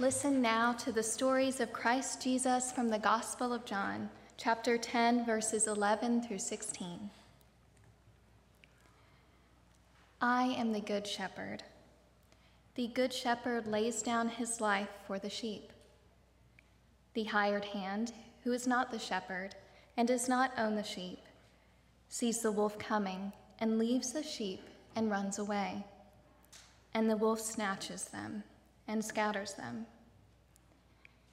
Listen now to the stories of Christ Jesus from the Gospel of John, chapter 10, verses 11 through 16. I am the Good Shepherd. The Good Shepherd lays down his life for the sheep. The hired hand, who is not the shepherd and does not own the sheep, sees the wolf coming and leaves the sheep and runs away. And the wolf snatches them and scatters them.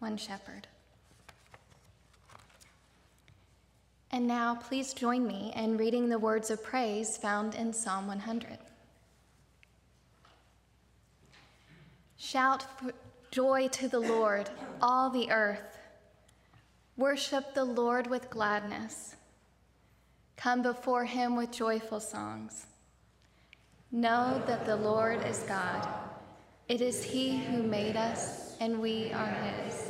one shepherd. And now, please join me in reading the words of praise found in Psalm 100. Shout for joy to the Lord, all the earth. Worship the Lord with gladness. Come before him with joyful songs. Know that the Lord is God. It is He who made us, and we are His.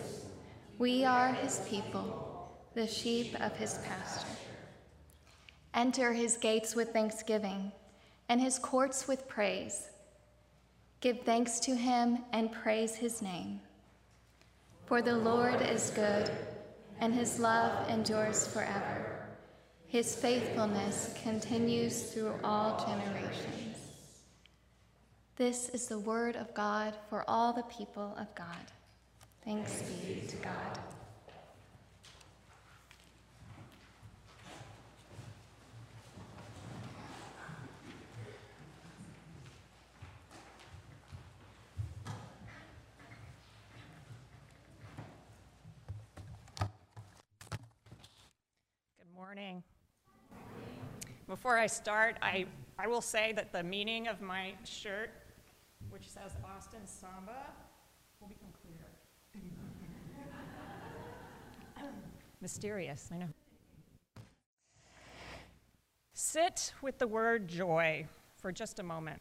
We are His people, the sheep of His pasture. Enter His gates with thanksgiving, and His courts with praise. Give thanks to Him and praise His name. For the Lord is good, and His love endures forever. His faithfulness continues through all generations. This is the word of God for all the people of God. Thanks be to God. Good morning. Before I start, I, I will say that the meaning of my shirt which says Austin Samba, will become Mysterious, I know. Sit with the word joy for just a moment.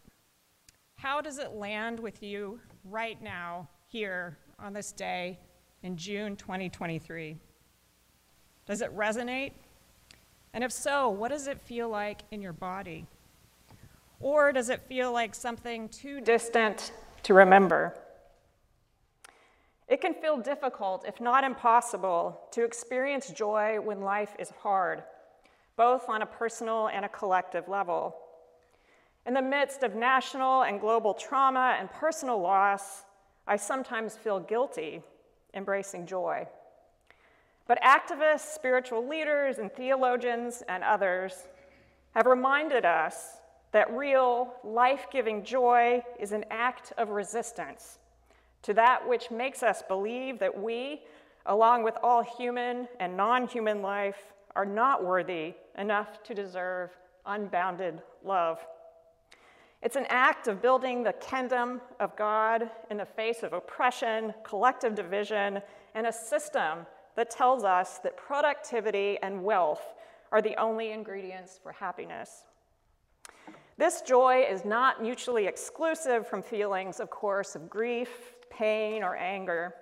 How does it land with you right now, here on this day in June 2023? Does it resonate? And if so, what does it feel like in your body? Or does it feel like something too distant to remember? It can feel difficult, if not impossible, to experience joy when life is hard, both on a personal and a collective level. In the midst of national and global trauma and personal loss, I sometimes feel guilty embracing joy. But activists, spiritual leaders, and theologians and others have reminded us that real, life giving joy is an act of resistance to that which makes us believe that we, along with all human and non human life, are not worthy enough to deserve unbounded love. It's an act of building the kingdom of God in the face of oppression, collective division, and a system that tells us that productivity and wealth are the only ingredients for happiness. This joy is not mutually exclusive from feelings, of course, of grief, pain, or anger.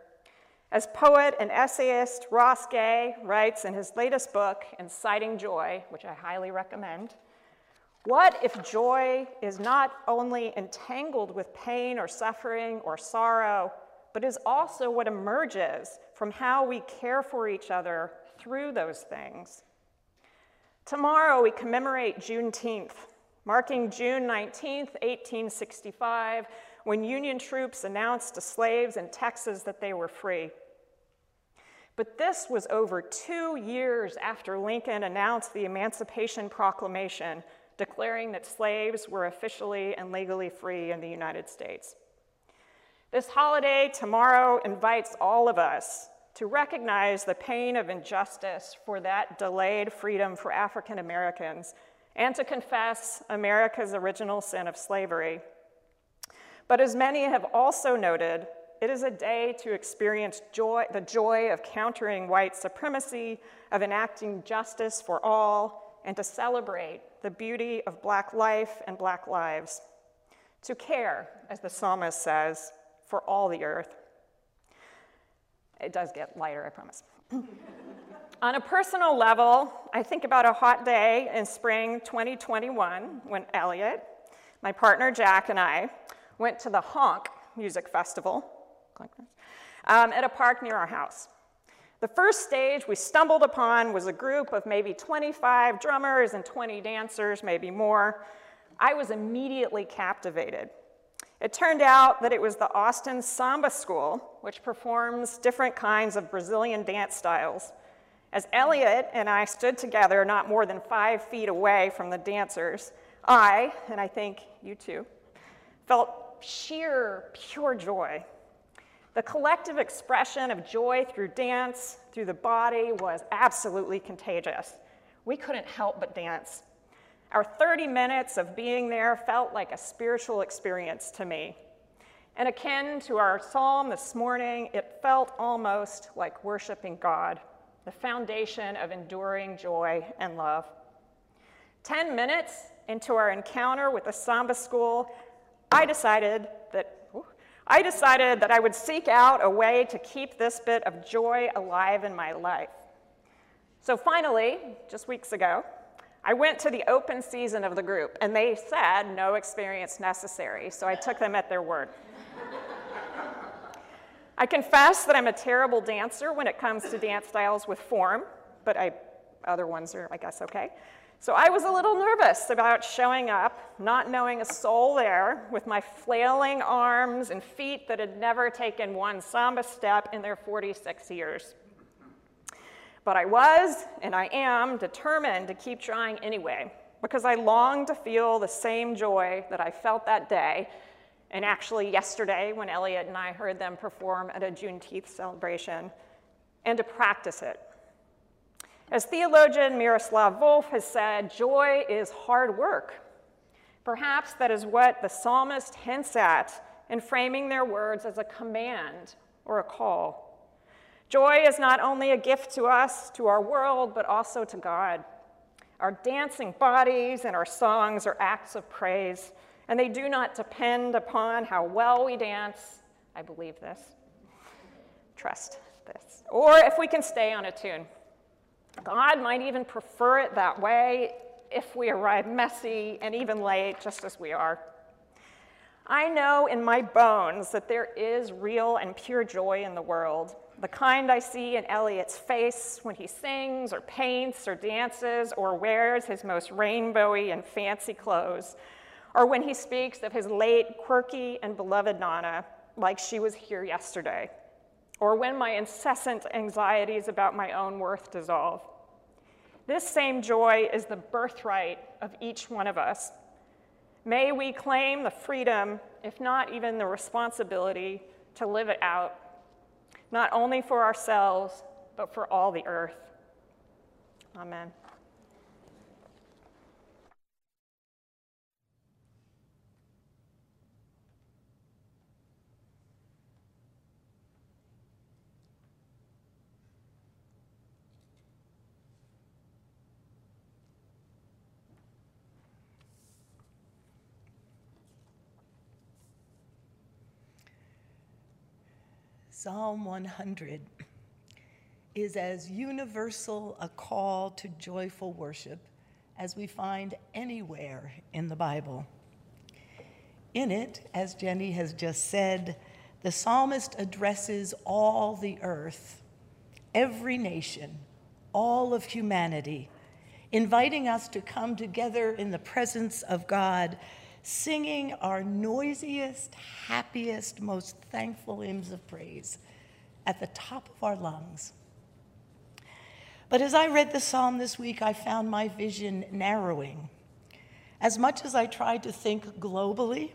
As poet and essayist Ross Gay writes in his latest book, Inciting Joy, which I highly recommend, what if joy is not only entangled with pain or suffering or sorrow, but is also what emerges from how we care for each other through those things? Tomorrow we commemorate Juneteenth, marking June 19th, 1865, when Union troops announced to slaves in Texas that they were free. But this was over two years after Lincoln announced the Emancipation Proclamation, declaring that slaves were officially and legally free in the United States. This holiday tomorrow invites all of us to recognize the pain of injustice for that delayed freedom for African Americans and to confess America's original sin of slavery. But as many have also noted, it is a day to experience joy, the joy of countering white supremacy, of enacting justice for all, and to celebrate the beauty of Black life and Black lives. To care, as the psalmist says, for all the earth. It does get lighter, I promise. On a personal level, I think about a hot day in spring 2021 when Elliot, my partner Jack, and I went to the Honk Music Festival um, at a park near our house. The first stage we stumbled upon was a group of maybe 25 drummers and 20 dancers, maybe more. I was immediately captivated. It turned out that it was the Austin Samba School, which performs different kinds of Brazilian dance styles. As Elliot and I stood together not more than five feet away from the dancers, I, and I think you too, felt sheer, pure joy. The collective expression of joy through dance, through the body, was absolutely contagious. We couldn't help but dance. Our 30 minutes of being there felt like a spiritual experience to me. And akin to our psalm this morning, it felt almost like worshiping God, the foundation of enduring joy and love. 10 minutes into our encounter with the Samba School, I decided that I decided that I would seek out a way to keep this bit of joy alive in my life. So finally, just weeks ago, I went to the open season of the group, and they said no experience necessary, so I took them at their word. I confess that I'm a terrible dancer when it comes to dance styles with form, but I, other ones are, I guess, okay. So I was a little nervous about showing up, not knowing a soul there, with my flailing arms and feet that had never taken one samba step in their 46 years. But I was, and I am, determined to keep trying anyway, because I long to feel the same joy that I felt that day, and actually yesterday when Elliot and I heard them perform at a Juneteenth celebration, and to practice it. As theologian Miroslav Volf has said, joy is hard work. Perhaps that is what the psalmist hints at in framing their words as a command or a call. Joy is not only a gift to us, to our world, but also to God. Our dancing bodies and our songs are acts of praise, and they do not depend upon how well we dance. I believe this. Trust this. Or if we can stay on a tune. God might even prefer it that way if we arrive messy and even late, just as we are. I know in my bones that there is real and pure joy in the world the kind I see in Elliot's face when he sings or paints or dances or wears his most rainbowy and fancy clothes, or when he speaks of his late, quirky, and beloved Nana like she was here yesterday, or when my incessant anxieties about my own worth dissolve. This same joy is the birthright of each one of us. May we claim the freedom, if not even the responsibility, to live it out not only for ourselves, but for all the earth. Amen. Psalm 100 is as universal a call to joyful worship as we find anywhere in the Bible. In it, as Jenny has just said, the psalmist addresses all the earth, every nation, all of humanity, inviting us to come together in the presence of God singing our noisiest, happiest, most thankful hymns of praise at the top of our lungs. But as I read the psalm this week, I found my vision narrowing. As much as I tried to think globally,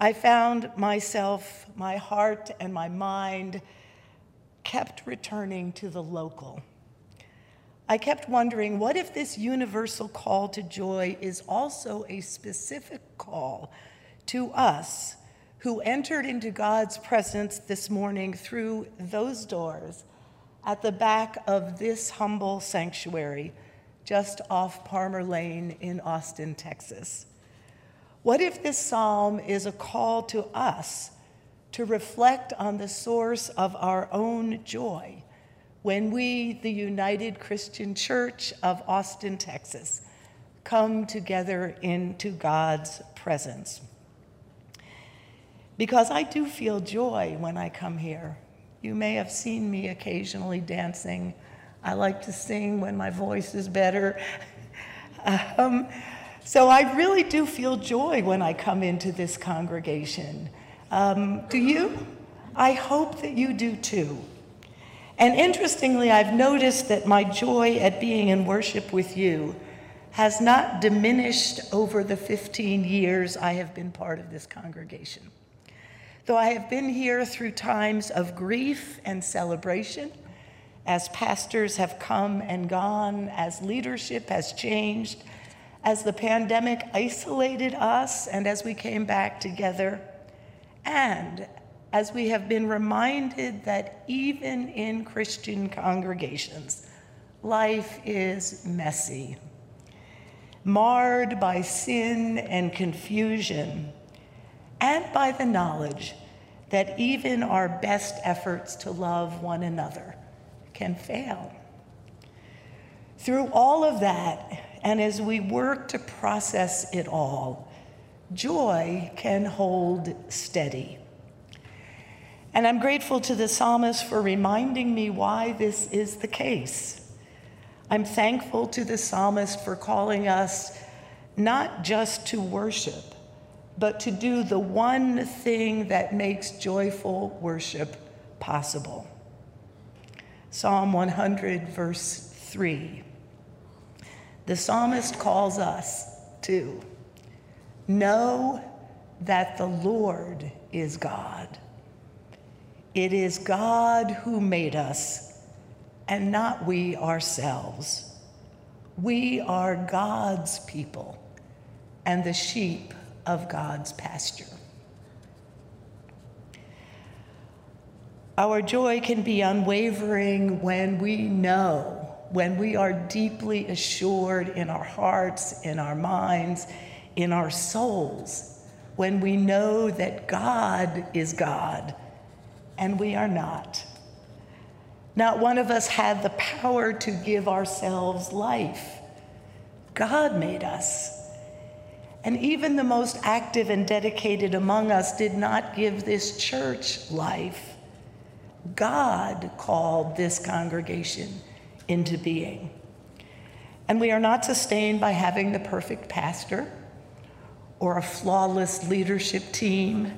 I found myself, my heart, and my mind kept returning to the local. I kept wondering what if this universal call to joy is also a specific call to us who entered into God's presence this morning through those doors at the back of this humble sanctuary just off Palmer Lane in Austin, Texas. What if this psalm is a call to us to reflect on the source of our own joy when we, the United Christian Church of Austin, Texas, come together into God's presence? Because I do feel joy when I come here. You may have seen me occasionally dancing. I like to sing when my voice is better. um, so I really do feel joy when I come into this congregation. Um, do you? I hope that you do too. And interestingly, I've noticed that my joy at being in worship with you has not diminished over the 15 years I have been part of this congregation. Though I have been here through times of grief and celebration, as pastors have come and gone, as leadership has changed, as the pandemic isolated us, and as we came back together, and as we have been reminded that even in Christian congregations, life is messy, marred by sin and confusion and by the knowledge that even our best efforts to love one another can fail. Through all of that, and as we work to process it all, joy can hold steady. And I'm grateful to the psalmist for reminding me why this is the case. I'm thankful to the psalmist for calling us not just to worship, but to do the one thing that makes joyful worship possible. Psalm 100, verse 3. The psalmist calls us to know that the Lord is God. It is God who made us and not we ourselves. We are God's people and the sheep of God's pasture. Our joy can be unwavering when we know, when we are deeply assured in our hearts, in our minds, in our souls, when we know that God is God and we are not. Not one of us had the power to give ourselves life. God made us. And even the most active and dedicated among us did not give this church life. God called this congregation into being. And we are not sustained by having the perfect pastor or a flawless leadership team,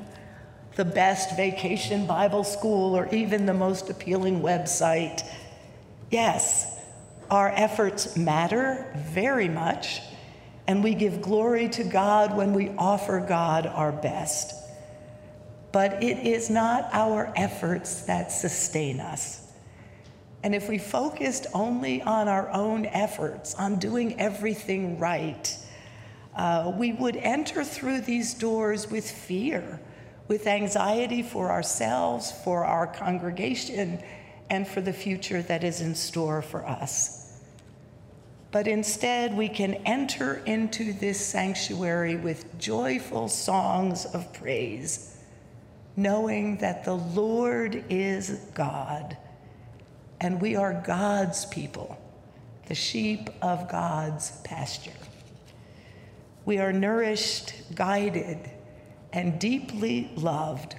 the best vacation Bible school, or even the most appealing website. Yes, our efforts matter very much and we give glory to God when we offer God our best. But it is not our efforts that sustain us. And if we focused only on our own efforts, on doing everything right, uh, we would enter through these doors with fear, with anxiety for ourselves, for our congregation, and for the future that is in store for us but instead we can enter into this sanctuary with joyful songs of praise, knowing that the Lord is God and we are God's people, the sheep of God's pasture. We are nourished, guided, and deeply loved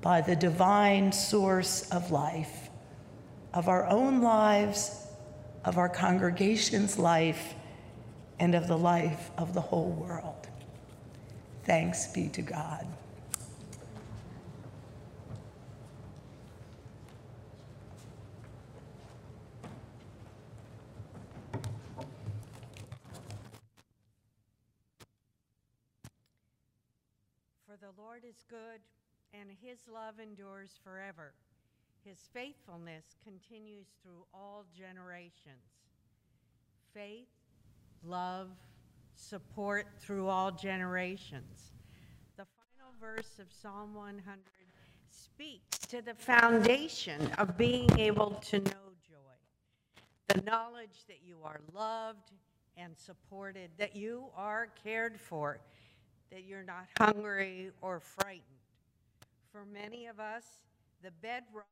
by the divine source of life, of our own lives of our congregation's life and of the life of the whole world. Thanks be to God. For the Lord is good, and his love endures forever. His faithfulness continues through all generations. Faith, love, support through all generations. The final verse of Psalm 100 speaks to the foundation of being able to know joy. The knowledge that you are loved and supported, that you are cared for, that you're not hungry or frightened. For many of us, the bedrock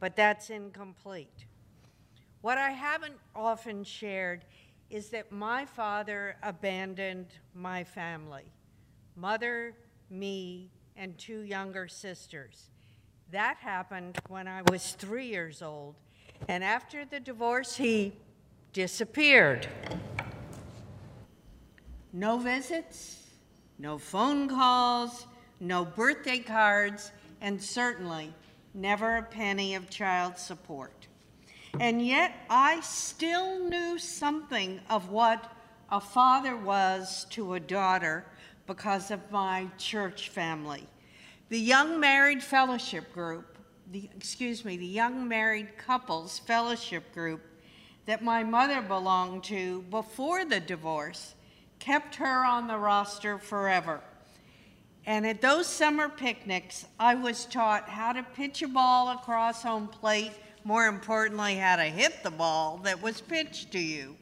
but that's incomplete. What I haven't often shared is that my father abandoned my family mother, me, and two younger sisters. That happened when I was three years old, and after the divorce, he disappeared. No visits, no phone calls, no birthday cards, and certainly never a penny of child support. And yet I still knew something of what a father was to a daughter because of my church family. The Young Married Fellowship Group, the, excuse me, the Young Married Couples Fellowship Group that my mother belonged to before the divorce kept her on the roster forever. And at those summer picnics, I was taught how to pitch a ball across home plate, more importantly, how to hit the ball that was pitched to you.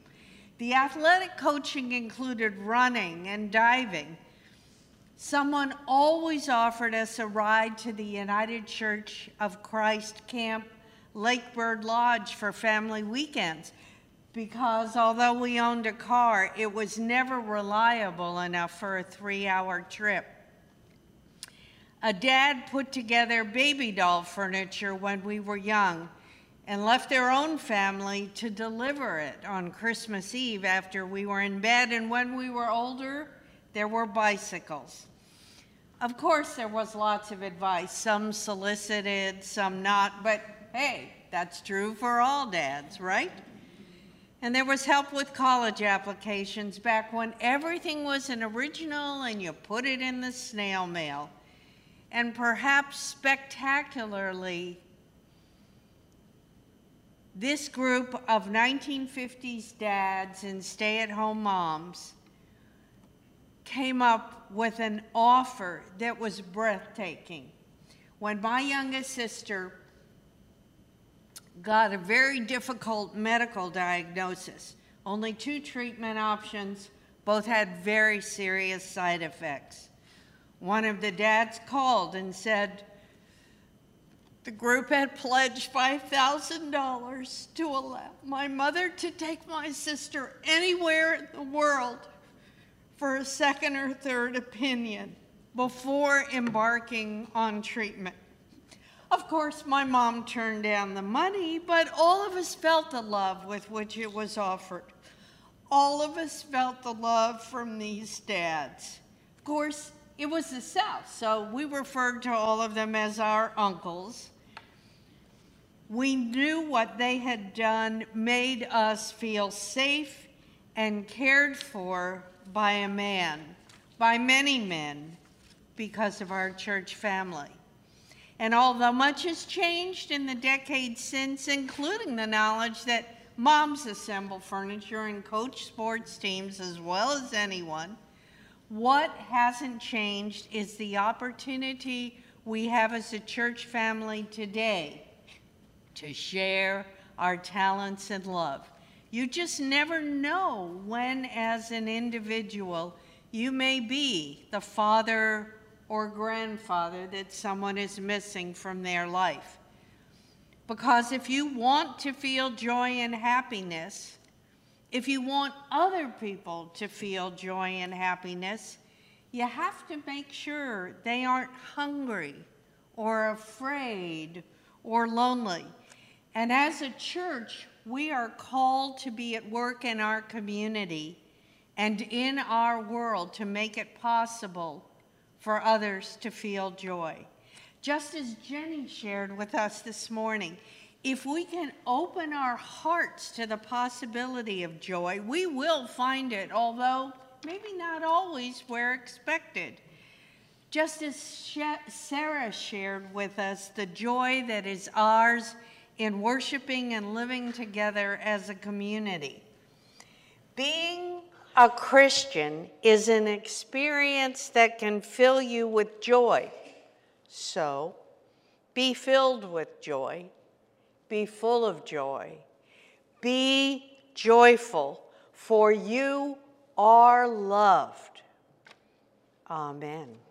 The athletic coaching included running and diving. Someone always offered us a ride to the United Church of Christ Camp Lakebird Lodge for family weekends because although we owned a car, it was never reliable enough for a three hour trip. A dad put together baby doll furniture when we were young and left their own family to deliver it on Christmas Eve after we were in bed. And when we were older, there were bicycles. Of course, there was lots of advice, some solicited, some not, but hey, that's true for all dads, right? And there was help with college applications back when everything was an original and you put it in the snail mail and perhaps spectacularly, this group of 1950s dads and stay at home moms came up with an offer that was breathtaking. When my youngest sister got a very difficult medical diagnosis, only two treatment options, both had very serious side effects. One of the dads called and said the group had pledged $5,000 to allow my mother to take my sister anywhere in the world for a second or third opinion before embarking on treatment. Of course, my mom turned down the money, but all of us felt the love with which it was offered. All of us felt the love from these dads. Of course, it was the South, so we referred to all of them as our uncles. We knew what they had done made us feel safe and cared for by a man, by many men, because of our church family. And although much has changed in the decades since, including the knowledge that moms assemble furniture and coach sports teams as well as anyone, what hasn't changed is the opportunity we have as a church family today to share our talents and love. You just never know when, as an individual, you may be the father or grandfather that someone is missing from their life. Because if you want to feel joy and happiness, if you want other people to feel joy and happiness, you have to make sure they aren't hungry or afraid or lonely. And as a church, we are called to be at work in our community and in our world to make it possible for others to feel joy. Just as Jenny shared with us this morning, if we can open our hearts to the possibility of joy, we will find it, although maybe not always where expected. Just as Sarah shared with us the joy that is ours in worshiping and living together as a community. Being a Christian is an experience that can fill you with joy. So, be filled with joy, be full of joy, be joyful, for you are loved. Amen.